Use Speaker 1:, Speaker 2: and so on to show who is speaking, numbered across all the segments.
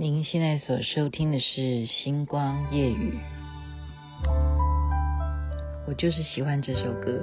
Speaker 1: 您现在所收听的是《星光夜语》，我就是喜欢这首歌。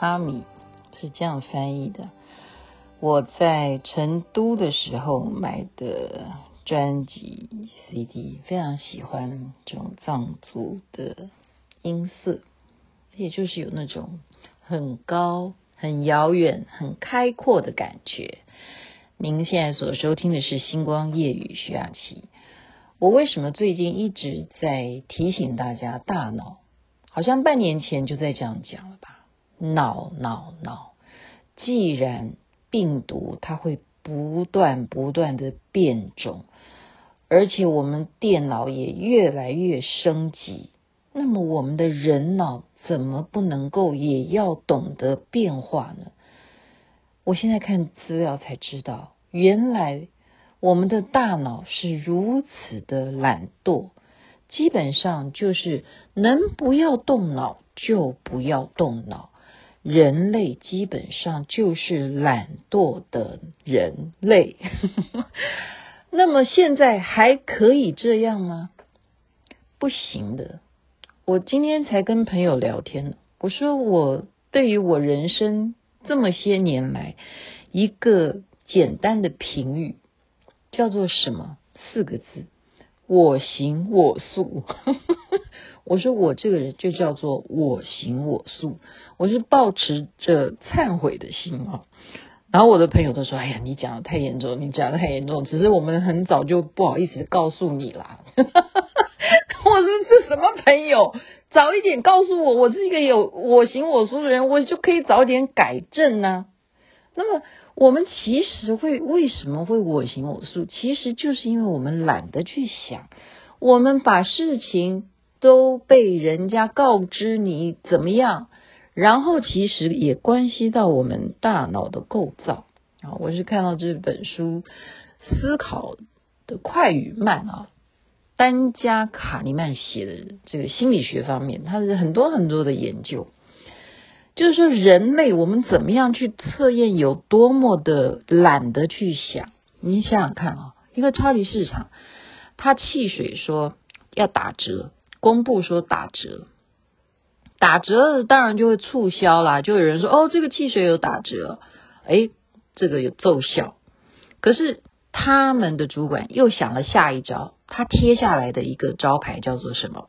Speaker 1: 阿米是这样翻译的。我在成都的时候买的专辑 CD，非常喜欢这种藏族的音色，也就是有那种很高、很遥远、很开阔的感觉。您现在所收听的是《星光夜雨》，徐雅琪。我为什么最近一直在提醒大家，大脑好像半年前就在这样讲了吧？脑脑脑，既然病毒它会不断不断的变种，而且我们电脑也越来越升级，那么我们的人脑怎么不能够也要懂得变化呢？我现在看资料才知道，原来我们的大脑是如此的懒惰，基本上就是能不要动脑就不要动脑。人类基本上就是懒惰的人类，那么现在还可以这样吗？不行的。我今天才跟朋友聊天，我说我对于我人生这么些年来一个简单的评语叫做什么？四个字：我行我素。我说我这个人就叫做我行我素，我是抱持着忏悔的心啊。然后我的朋友都说：“哎呀，你讲的太严重，你讲的太严重。”只是我们很早就不好意思告诉你啦。我说这什么朋友？早一点告诉我，我是一个有我行我素的人，我就可以早点改正呢。那么我们其实会为什么会我行我素？其实就是因为我们懒得去想，我们把事情。都被人家告知你怎么样，然后其实也关系到我们大脑的构造啊。我是看到这本书《思考的快与慢》啊，丹加卡尼曼写的这个心理学方面，他是很多很多的研究，就是说人类我们怎么样去测验有多么的懒得去想。你想想看啊，一个超级市场，他汽水说要打折。公布说打折，打折当然就会促销啦，就有人说哦，这个汽水有打折，诶，这个有奏效。可是他们的主管又想了下一招，他贴下来的一个招牌叫做什么？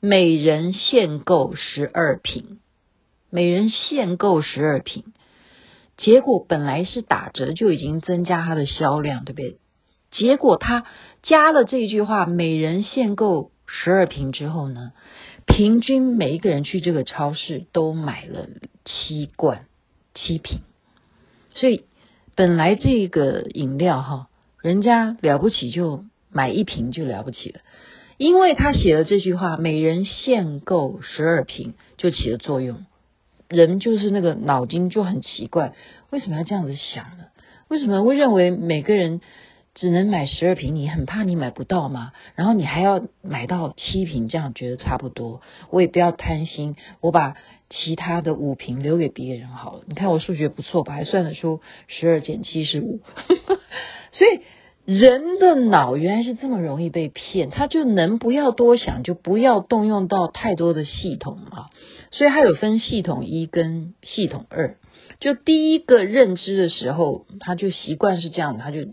Speaker 1: 每人限购十二瓶，每人限购十二瓶。结果本来是打折就已经增加它的销量，对不对？结果他加了这句话，每人限购。十二瓶之后呢，平均每一个人去这个超市都买了七罐七瓶，所以本来这个饮料哈，人家了不起就买一瓶就了不起了，因为他写了这句话，每人限购十二瓶就起了作用，人就是那个脑筋就很奇怪，为什么要这样子想呢？为什么会认为每个人？只能买十二瓶，你很怕你买不到吗？然后你还要买到七瓶，这样觉得差不多。我也不要贪心，我把其他的五瓶留给别人好了。你看我数学不错吧？还算得出十二减七是五。所以人的脑原来是这么容易被骗，他就能不要多想，就不要动用到太多的系统啊。所以他有分系统一跟系统二。就第一个认知的时候，他就习惯是这样，他就。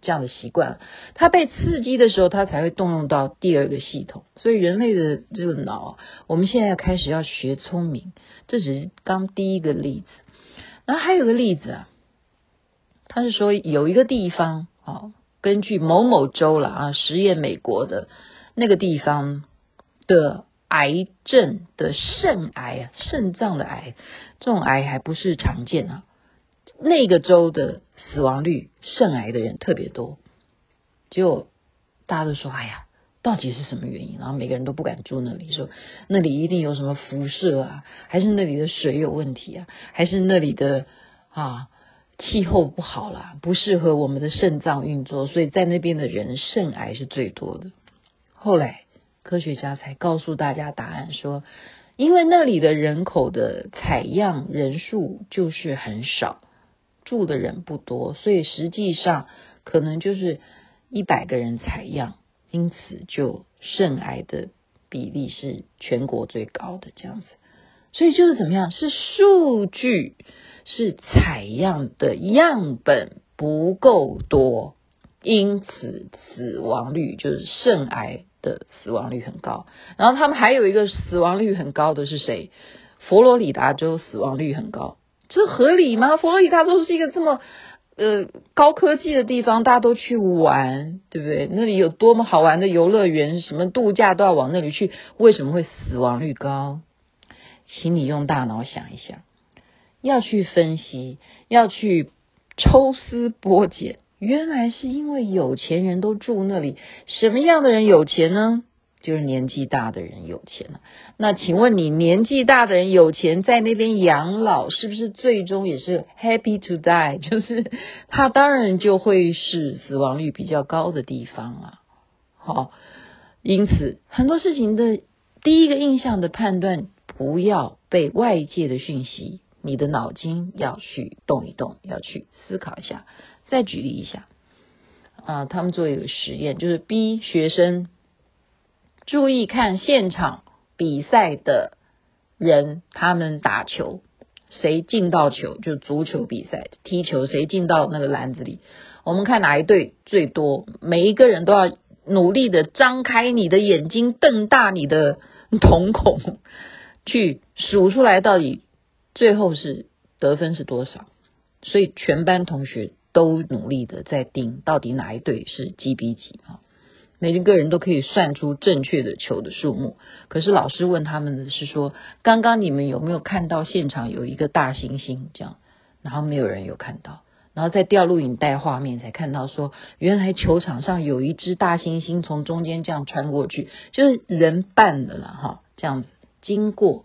Speaker 1: 这样的习惯，他被刺激的时候，他才会动用到第二个系统。所以人类的这个脑，我们现在要开始要学聪明，这只是刚第一个例子。然后还有个例子啊，他是说有一个地方哦，根据某某州了啊，实验美国的那个地方的癌症的肾癌啊，肾脏的癌，这种癌还不是常见啊。那个州的死亡率，肾癌的人特别多，结果大家都说：“哎呀，到底是什么原因？”然后每个人都不敢住那里，说那里一定有什么辐射啊，还是那里的水有问题啊，还是那里的啊气候不好啦，不适合我们的肾脏运作，所以在那边的人肾癌是最多的。后来科学家才告诉大家答案，说因为那里的人口的采样人数就是很少。住的人不多，所以实际上可能就是一百个人采样，因此就肾癌的比例是全国最高的这样子。所以就是怎么样？是数据是采样的样本不够多，因此死亡率就是肾癌的死亡率很高。然后他们还有一个死亡率很高的是谁？佛罗里达州死亡率很高。这合理吗？佛罗里达州是一个这么呃高科技的地方，大家都去玩，对不对？那里有多么好玩的游乐园，什么度假都要往那里去，为什么会死亡率高？请你用大脑想一想，要去分析，要去抽丝剥茧，原来是因为有钱人都住那里。什么样的人有钱呢？就是年纪大的人有钱了。那请问你年纪大的人有钱，在那边养老，是不是最终也是 happy to die？就是他当然就会是死亡率比较高的地方啊。好，因此很多事情的第一个印象的判断，不要被外界的讯息，你的脑筋要去动一动，要去思考一下。再举例一下，啊，他们做一个实验，就是逼学生。注意看现场比赛的人，他们打球，谁进到球就足球比赛踢球，谁进到那个篮子里，我们看哪一队最多。每一个人都要努力的张开你的眼睛，瞪大你的瞳孔，去数出来到底最后是得分是多少。所以全班同学都努力的在盯，到底哪一队是几比几啊？每一个人都可以算出正确的球的数目，可是老师问他们的是说，刚刚你们有没有看到现场有一个大猩猩？这样，然后没有人有看到，然后再调录影带画面才看到说，原来球场上有一只大猩猩从中间这样穿过去，就是人扮的了哈，这样子经过，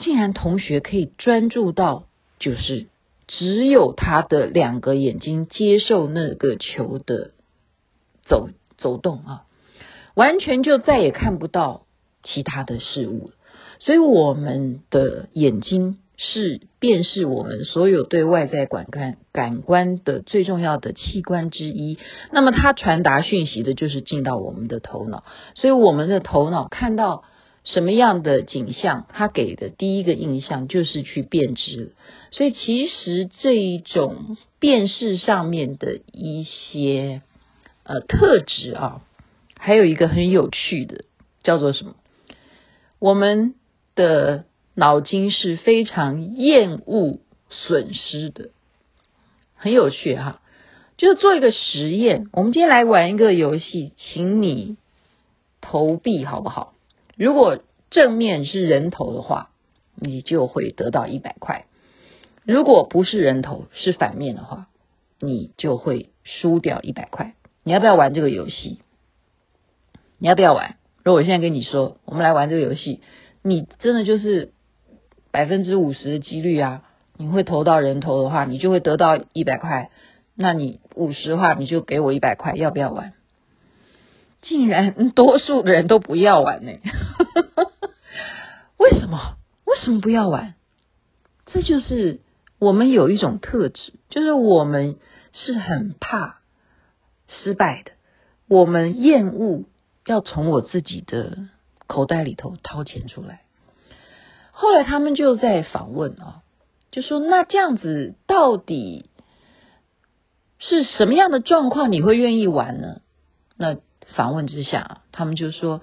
Speaker 1: 竟然同学可以专注到，就是只有他的两个眼睛接受那个球的走。走动啊，完全就再也看不到其他的事物，所以我们的眼睛是辨识我们所有对外在感官感官的最重要的器官之一。那么它传达讯息的就是进到我们的头脑，所以我们的头脑看到什么样的景象，他给的第一个印象就是去辨识。所以其实这一种辨识上面的一些。呃，特质啊，还有一个很有趣的，叫做什么？我们的脑筋是非常厌恶损失的，很有趣哈。就是做一个实验，我们今天来玩一个游戏，请你投币好不好？如果正面是人头的话，你就会得到一百块；如果不是人头，是反面的话，你就会输掉一百块。你要不要玩这个游戏？你要不要玩？如果我现在跟你说，我们来玩这个游戏，你真的就是百分之五十的几率啊，你会投到人头的话，你就会得到一百块。那你五十的话，你就给我一百块，要不要玩？竟然多数的人都不要玩呢？为什么？为什么不要玩？这就是我们有一种特质，就是我们是很怕。失败的，我们厌恶要从我自己的口袋里头掏钱出来。后来他们就在访问啊，就说那这样子到底是什么样的状况你会愿意玩呢？那访问之下，他们就说，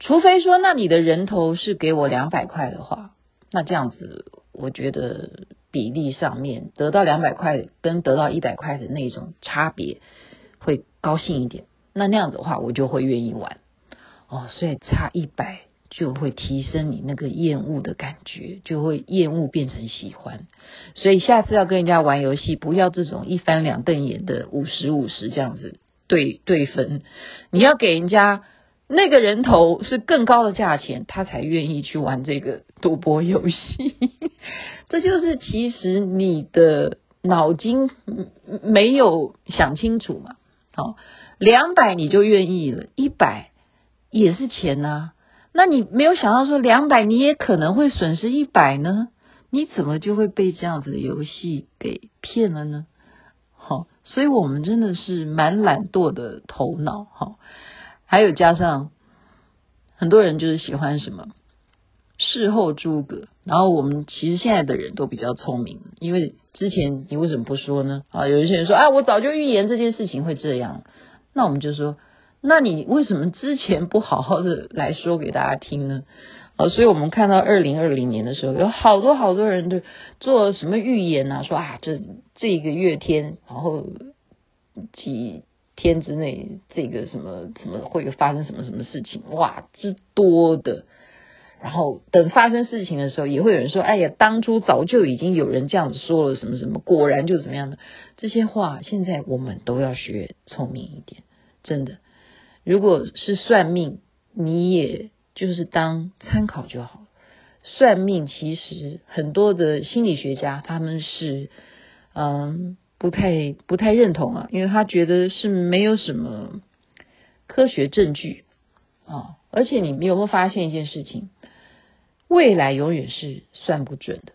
Speaker 1: 除非说那你的人头是给我两百块的话，那这样子我觉得比例上面，得到两百块跟得到一百块的那种差别会高兴一点。那那样子的话，我就会愿意玩哦。所以差一百就会提升你那个厌恶的感觉，就会厌恶变成喜欢。所以下次要跟人家玩游戏，不要这种一翻两瞪眼的五十五十这样子对对分，你要给人家。那个人头是更高的价钱，他才愿意去玩这个赌博游戏。这就是其实你的脑筋没有想清楚嘛。好，两百你就愿意了，一百也是钱呐。那你没有想到说两百你也可能会损失一百呢？你怎么就会被这样子的游戏给骗了呢？所以我们真的是蛮懒惰的头脑。哈。还有加上很多人就是喜欢什么事后诸葛，然后我们其实现在的人都比较聪明，因为之前你为什么不说呢？啊，有一些人说啊，我早就预言这件事情会这样，那我们就说，那你为什么之前不好好的来说给大家听呢？啊，所以我们看到二零二零年的时候，有好多好多人都做什么预言啊，说啊，这这个月天，然后几。天之内，这个什么什么会发生什么什么事情？哇，之多的。然后等发生事情的时候，也会有人说：“哎呀，当初早就已经有人这样子说了，什么什么，果然就怎么样的。”这些话，现在我们都要学聪明一点，真的。如果是算命，你也就是当参考就好。算命其实很多的心理学家他们是嗯。不太不太认同啊，因为他觉得是没有什么科学证据啊，而且你们有没有发现一件事情？未来永远是算不准的，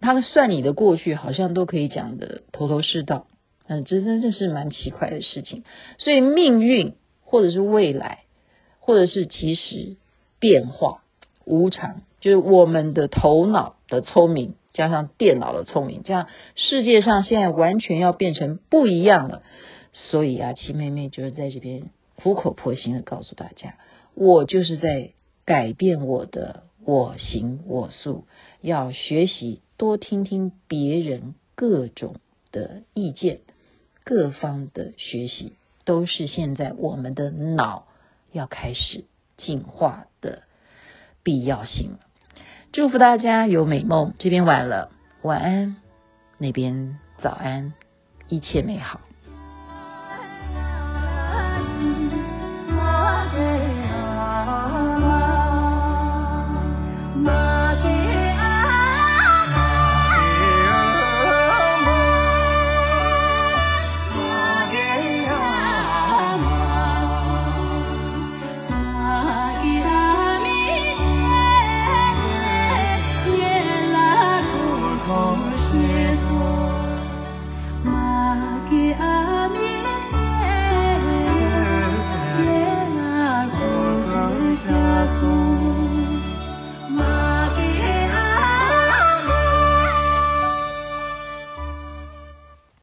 Speaker 1: 他们算你的过去好像都可以讲得头头是道，嗯，这真的是蛮奇怪的事情。所以命运或者是未来，或者是其实变化无常，就是我们的头脑的聪明。加上电脑的聪明，这样世界上现在完全要变成不一样了。所以啊，七妹妹就是在这边苦口婆心的告诉大家，我就是在改变我的我行我素，要学习多听听别人各种的意见，各方的学习都是现在我们的脑要开始进化的必要性。祝福大家有美梦，这边晚了，晚安，那边早安，一切美好。